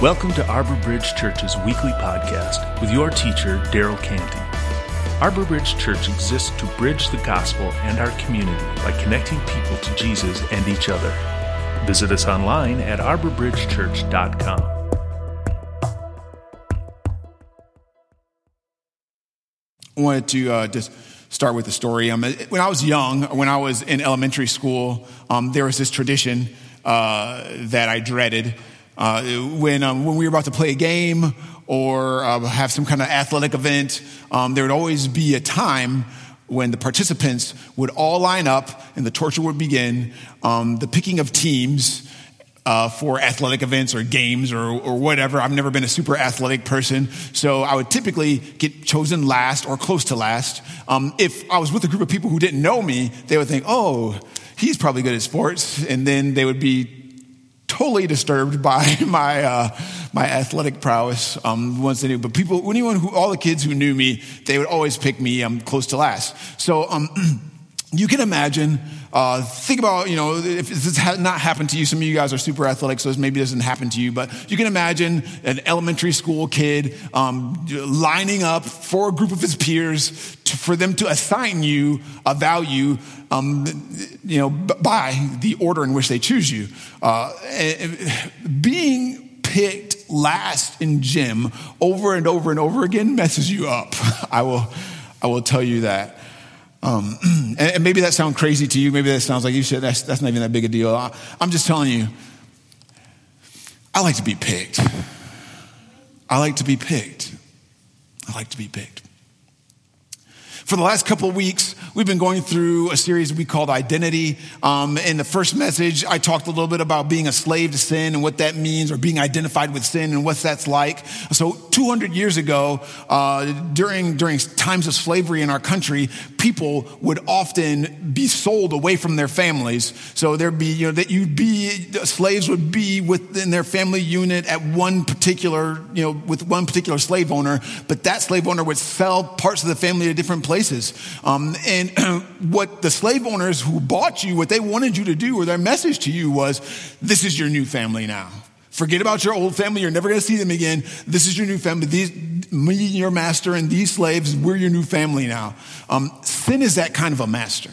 Welcome to Arbor Bridge Church's weekly podcast with your teacher, Daryl Canty. Arbor Bridge Church exists to bridge the gospel and our community by connecting people to Jesus and each other. Visit us online at arborbridgechurch.com. I wanted to uh, just start with a story. Um, when I was young, when I was in elementary school, um, there was this tradition uh, that I dreaded. Uh, when, um, when we were about to play a game or uh, have some kind of athletic event, um, there would always be a time when the participants would all line up and the torture would begin, um, the picking of teams. Uh, for athletic events or games or, or whatever. I've never been a super athletic person, so I would typically get chosen last or close to last. Um, if I was with a group of people who didn't know me, they would think, oh, he's probably good at sports, and then they would be totally disturbed by my uh, my athletic prowess um, once they knew. But people, anyone who, all the kids who knew me, they would always pick me um, close to last. So um, you can imagine. Uh, think about, you know, if this has not happened to you, some of you guys are super athletic, so this maybe doesn't happen to you, but you can imagine an elementary school kid um, lining up for a group of his peers to, for them to assign you a value, um, you know, by the order in which they choose you. Uh, being picked last in gym over and over and over again messes you up. I will, I will tell you that. Um, and maybe that sounds crazy to you. Maybe that sounds like you should. That's, that's not even that big a deal. I, I'm just telling you, I like to be picked. I like to be picked. I like to be picked. For the last couple of weeks, we've been going through a series we called Identity. Um, in the first message, I talked a little bit about being a slave to sin and what that means, or being identified with sin and what that's like. So, 200 years ago, uh, during during times of slavery in our country, people would often be sold away from their families. So there'd be, you know, that you'd be slaves would be within their family unit at one particular, you know, with one particular slave owner, but that slave owner would sell parts of the family to different places. Um, and what the slave owners who bought you, what they wanted you to do, or their message to you was, this is your new family now. Forget about your old family. You're never going to see them again. This is your new family. These, me, your master, and these slaves, we're your new family now. Um, sin is that kind of a master.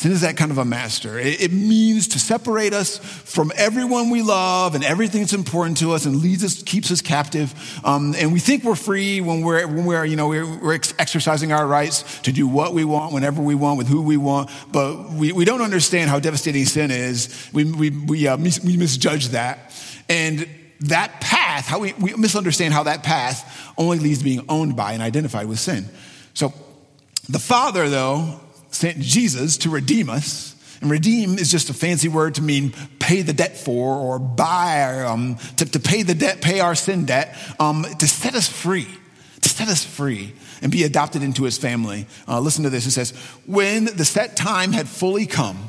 Sin is that kind of a master. It, means to separate us from everyone we love and everything that's important to us and leads us, keeps us captive. Um, and we think we're free when we're, when we're, you know, we're, we're, exercising our rights to do what we want, whenever we want, with who we want. But we, we don't understand how devastating sin is. We, we, we, uh, mis- we misjudge that. And that path, how we, we misunderstand how that path only leads to being owned by and identified with sin. So the Father, though, sent Jesus to redeem us. And redeem is just a fancy word to mean pay the debt for or buy, um, to, to, pay the debt, pay our sin debt, um, to set us free, to set us free and be adopted into his family. Uh, listen to this. It says, when the set time had fully come,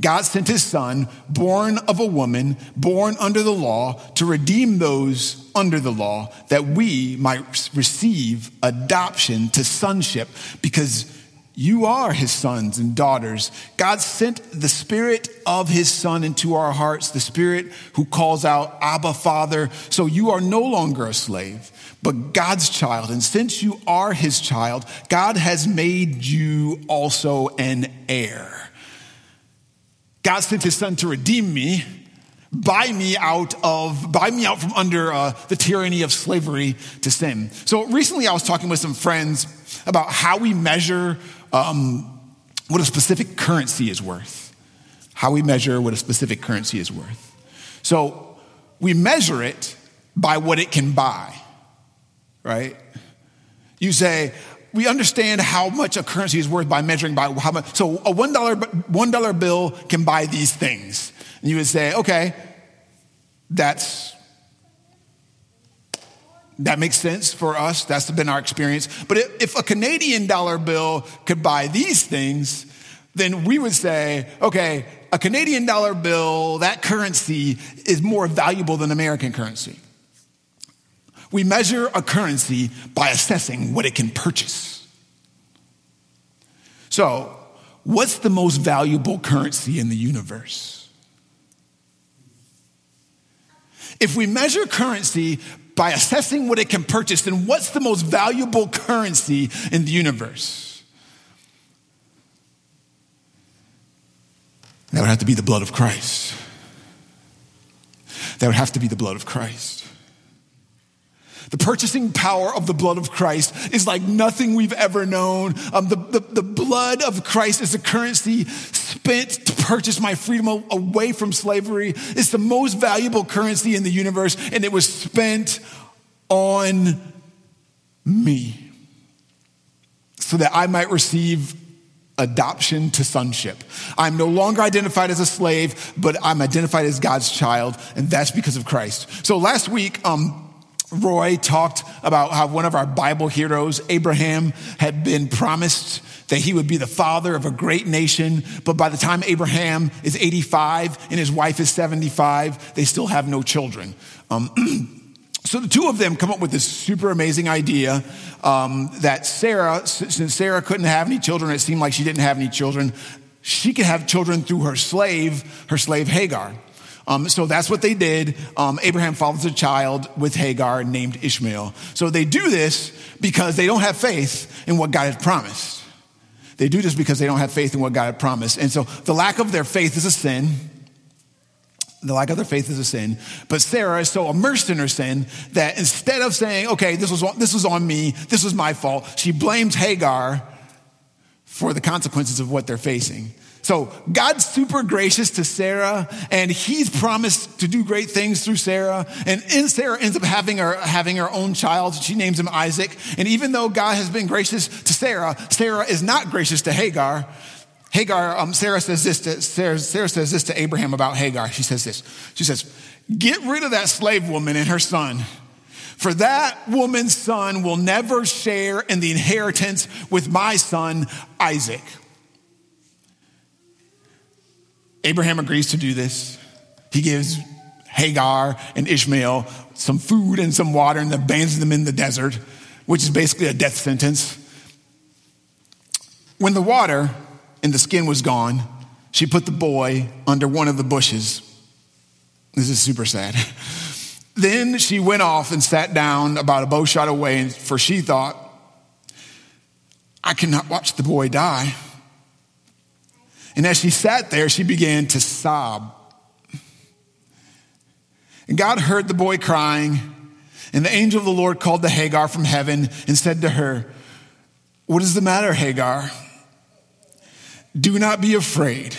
God sent his son, born of a woman, born under the law, to redeem those under the law, that we might receive adoption to sonship because you are his sons and daughters. God sent the spirit of his son into our hearts, the spirit who calls out, Abba, Father. So you are no longer a slave, but God's child. And since you are his child, God has made you also an heir. God sent his son to redeem me, buy me out of, buy me out from under uh, the tyranny of slavery to sin. So recently I was talking with some friends about how we measure um, what a specific currency is worth. How we measure what a specific currency is worth. So we measure it by what it can buy, right? You say, we understand how much a currency is worth by measuring by how much. So a one dollar one dollar bill can buy these things, and you would say, okay, that's that makes sense for us. That's been our experience. But if a Canadian dollar bill could buy these things, then we would say, okay, a Canadian dollar bill, that currency is more valuable than American currency. We measure a currency by assessing what it can purchase. So, what's the most valuable currency in the universe? If we measure currency by assessing what it can purchase, then what's the most valuable currency in the universe? That would have to be the blood of Christ. That would have to be the blood of Christ. The purchasing power of the blood of Christ is like nothing we've ever known. Um, the, the, the blood of Christ is a currency spent to purchase my freedom away from slavery. It's the most valuable currency in the universe, and it was spent on me so that I might receive adoption to sonship. I'm no longer identified as a slave, but I'm identified as God's child, and that's because of Christ. So last week, um, Roy talked about how one of our Bible heroes, Abraham, had been promised that he would be the father of a great nation. But by the time Abraham is 85 and his wife is 75, they still have no children. Um, So the two of them come up with this super amazing idea um, that Sarah, since Sarah couldn't have any children, it seemed like she didn't have any children, she could have children through her slave, her slave Hagar. Um, so that's what they did. Um, Abraham fathers a child with Hagar named Ishmael. So they do this because they don't have faith in what God had promised. They do this because they don't have faith in what God had promised. And so the lack of their faith is a sin the lack of their faith is a sin. But Sarah is so immersed in her sin that instead of saying, okay, this was, this was on me, this was my fault, she blames Hagar for the consequences of what they're facing. So God's super gracious to Sarah, and He's promised to do great things through Sarah. And in Sarah ends up having her having her own child. She names him Isaac. And even though God has been gracious to Sarah, Sarah is not gracious to Hagar. Hagar, um, Sarah says this to, Sarah, Sarah says this to Abraham about Hagar. She says this. She says, get rid of that slave woman and her son. For that woman's son will never share in the inheritance with my son, Isaac. Abraham agrees to do this. He gives Hagar and Ishmael some food and some water and abandons them in the desert, which is basically a death sentence. When the water and the skin was gone, she put the boy under one of the bushes. This is super sad. Then she went off and sat down about a bow shot away, for she thought, I cannot watch the boy die. And as she sat there, she began to sob. And God heard the boy crying, and the angel of the Lord called to Hagar from heaven and said to her, What is the matter, Hagar? Do not be afraid.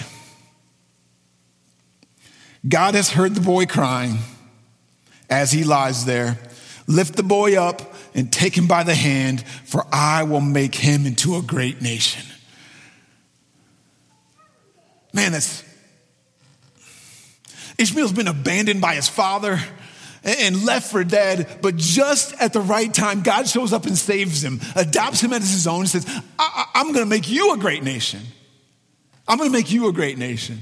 God has heard the boy crying as he lies there. Lift the boy up and take him by the hand, for I will make him into a great nation. Man, that's. Ishmael's been abandoned by his father and left for dead, but just at the right time, God shows up and saves him, adopts him as his own, and says, I- am going to make you a great nation. I'm going to make you a great nation.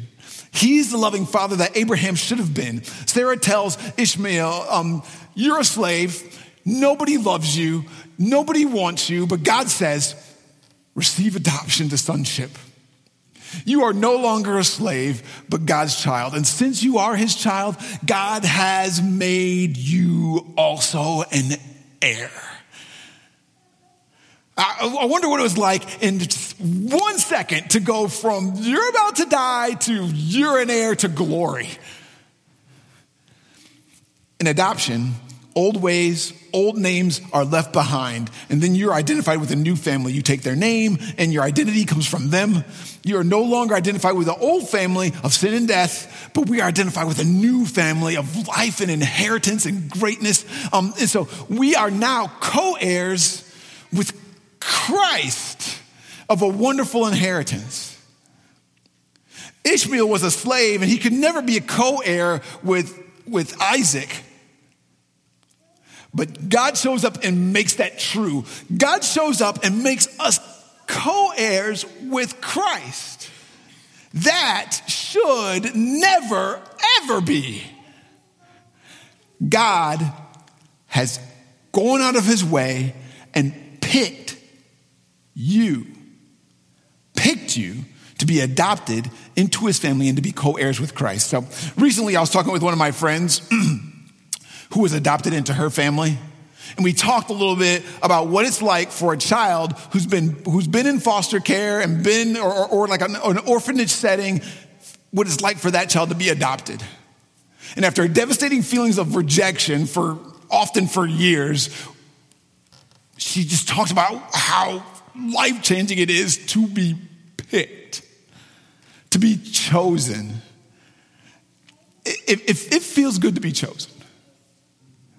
He's the loving father that Abraham should have been. Sarah tells Ishmael, um, You're a slave. Nobody loves you. Nobody wants you. But God says, Receive adoption to sonship. You are no longer a slave, but God's child. And since you are his child, God has made you also an heir. I, wonder what it was like in one second to go from you're about to die to you're an heir to glory. In adoption, old ways, old names are left behind, and then you're identified with a new family. You take their name, and your identity comes from them. You are no longer identified with the old family of sin and death, but we are identified with a new family of life and inheritance and greatness. Um, and so we are now co heirs with Christ of a wonderful inheritance. Ishmael was a slave and he could never be a co heir with, with Isaac. But God shows up and makes that true. God shows up and makes us co heirs with Christ. That should never, ever be. God has gone out of his way and picked you, picked you to be adopted into his family and to be co heirs with Christ. So recently I was talking with one of my friends. who was adopted into her family. And we talked a little bit about what it's like for a child who's been, who's been in foster care and been, or, or, or like an, an orphanage setting, what it's like for that child to be adopted. And after devastating feelings of rejection for often for years, she just talks about how life changing it is to be picked, to be chosen. If, if, it feels good to be chosen.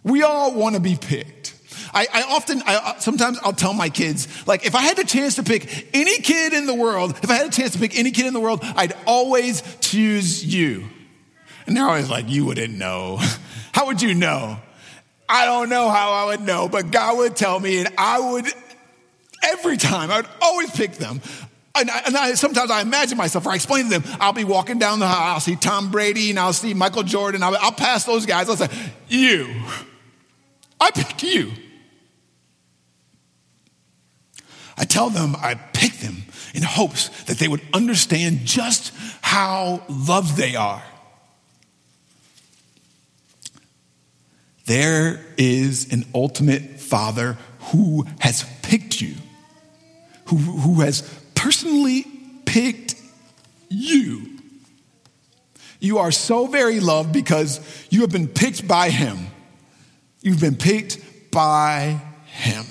We all want to be picked. I, I often, I, uh, sometimes I'll tell my kids, like, if I had the chance to pick any kid in the world, if I had a chance to pick any kid in the world, I'd always choose you. And they're always like, you wouldn't know. How would you know? I don't know how I would know, but God would tell me, and I would, every time, I would always pick them. And, I, and I, sometimes I imagine myself, or I explain to them, I'll be walking down the hall, I'll see Tom Brady, and I'll see Michael Jordan, I'll, I'll pass those guys, I'll say, You. I pick you. I tell them I pick them in hopes that they would understand just how loved they are. There is an ultimate father who has picked you, who, who has personally picked you. You are so very loved because you have been picked by him. You've been picked by him.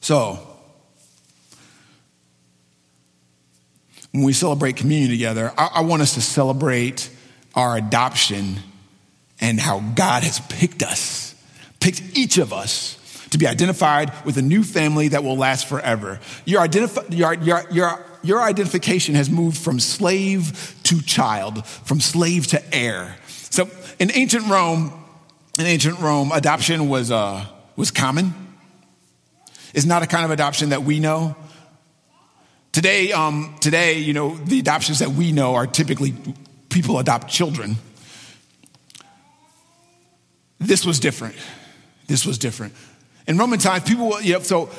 So, when we celebrate communion together, I, I want us to celebrate our adoption and how God has picked us, picked each of us to be identified with a new family that will last forever. Your, identifi- your, your, your, your identification has moved from slave to child, from slave to heir. So in ancient Rome, in ancient Rome, adoption was, uh, was common. It's not a kind of adoption that we know. Today, um, today, you know, the adoptions that we know are typically people adopt children. This was different. This was different. In Roman times, people, you know, so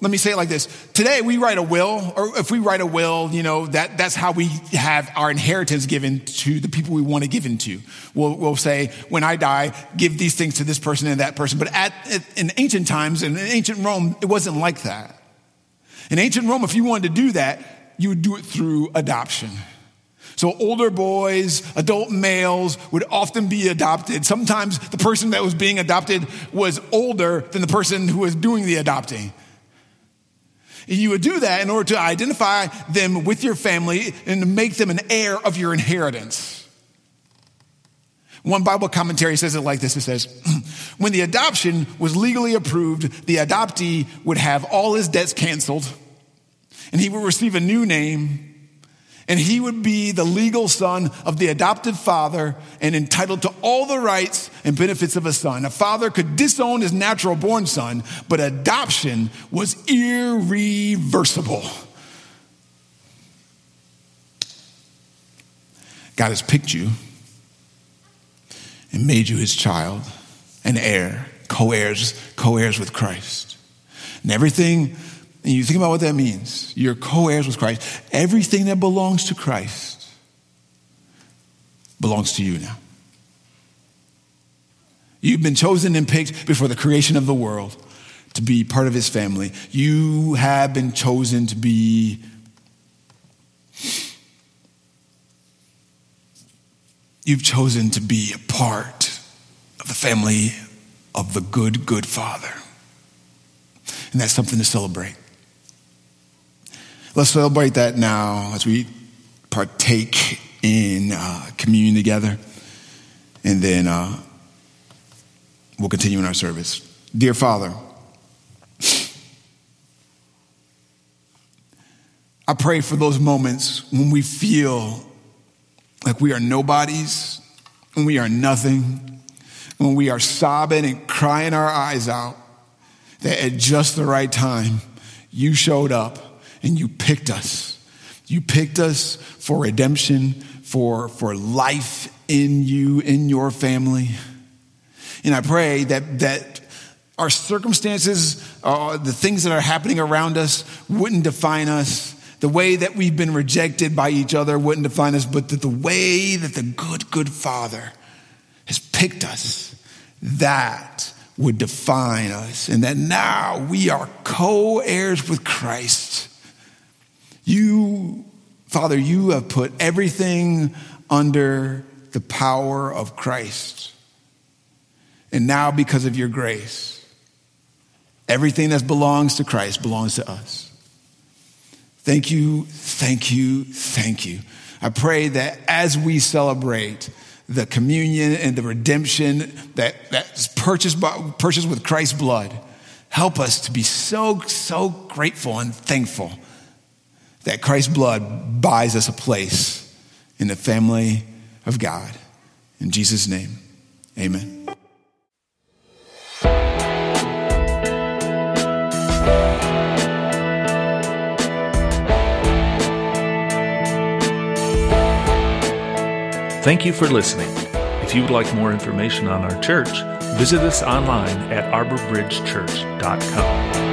let me say it like this. Today we write a will, or if we write a will, you know, that, that's how we have our inheritance given to the people we want to give into. We'll, we'll say, when I die, give these things to this person and that person. But at, in ancient times, in ancient Rome, it wasn't like that. In ancient Rome, if you wanted to do that, you would do it through adoption. So older boys, adult males would often be adopted. Sometimes the person that was being adopted was older than the person who was doing the adopting. You would do that in order to identify them with your family and to make them an heir of your inheritance. One Bible commentary says it like this it says, When the adoption was legally approved, the adoptee would have all his debts canceled, and he would receive a new name and he would be the legal son of the adopted father and entitled to all the rights and benefits of a son. A father could disown his natural born son, but adoption was irreversible. God has picked you and made you his child, an heir, co heirs, co heirs with Christ. And everything and you think about what that means. You're co heirs with Christ. Everything that belongs to Christ belongs to you now. You've been chosen and picked before the creation of the world to be part of his family. You have been chosen to be. You've chosen to be a part of the family of the good, good Father. And that's something to celebrate. Let's celebrate that now as we partake in uh, communion together. And then uh, we'll continue in our service. Dear Father, I pray for those moments when we feel like we are nobodies, when we are nothing, when we are sobbing and crying our eyes out, that at just the right time, you showed up and you picked us. You picked us for redemption, for, for life in you, in your family. And I pray that, that our circumstances, uh, the things that are happening around us, wouldn't define us. The way that we've been rejected by each other wouldn't define us, but that the way that the good, good Father has picked us, that would define us, and that now we are co heirs with Christ. You, Father, you have put everything under the power of Christ. And now, because of your grace, everything that belongs to Christ belongs to us. Thank you, thank you, thank you. I pray that as we celebrate, the communion and the redemption that, that's purchased, by, purchased with Christ's blood. Help us to be so, so grateful and thankful that Christ's blood buys us a place in the family of God. In Jesus' name, amen. Thank you for listening. If you would like more information on our church, visit us online at arborbridgechurch.com.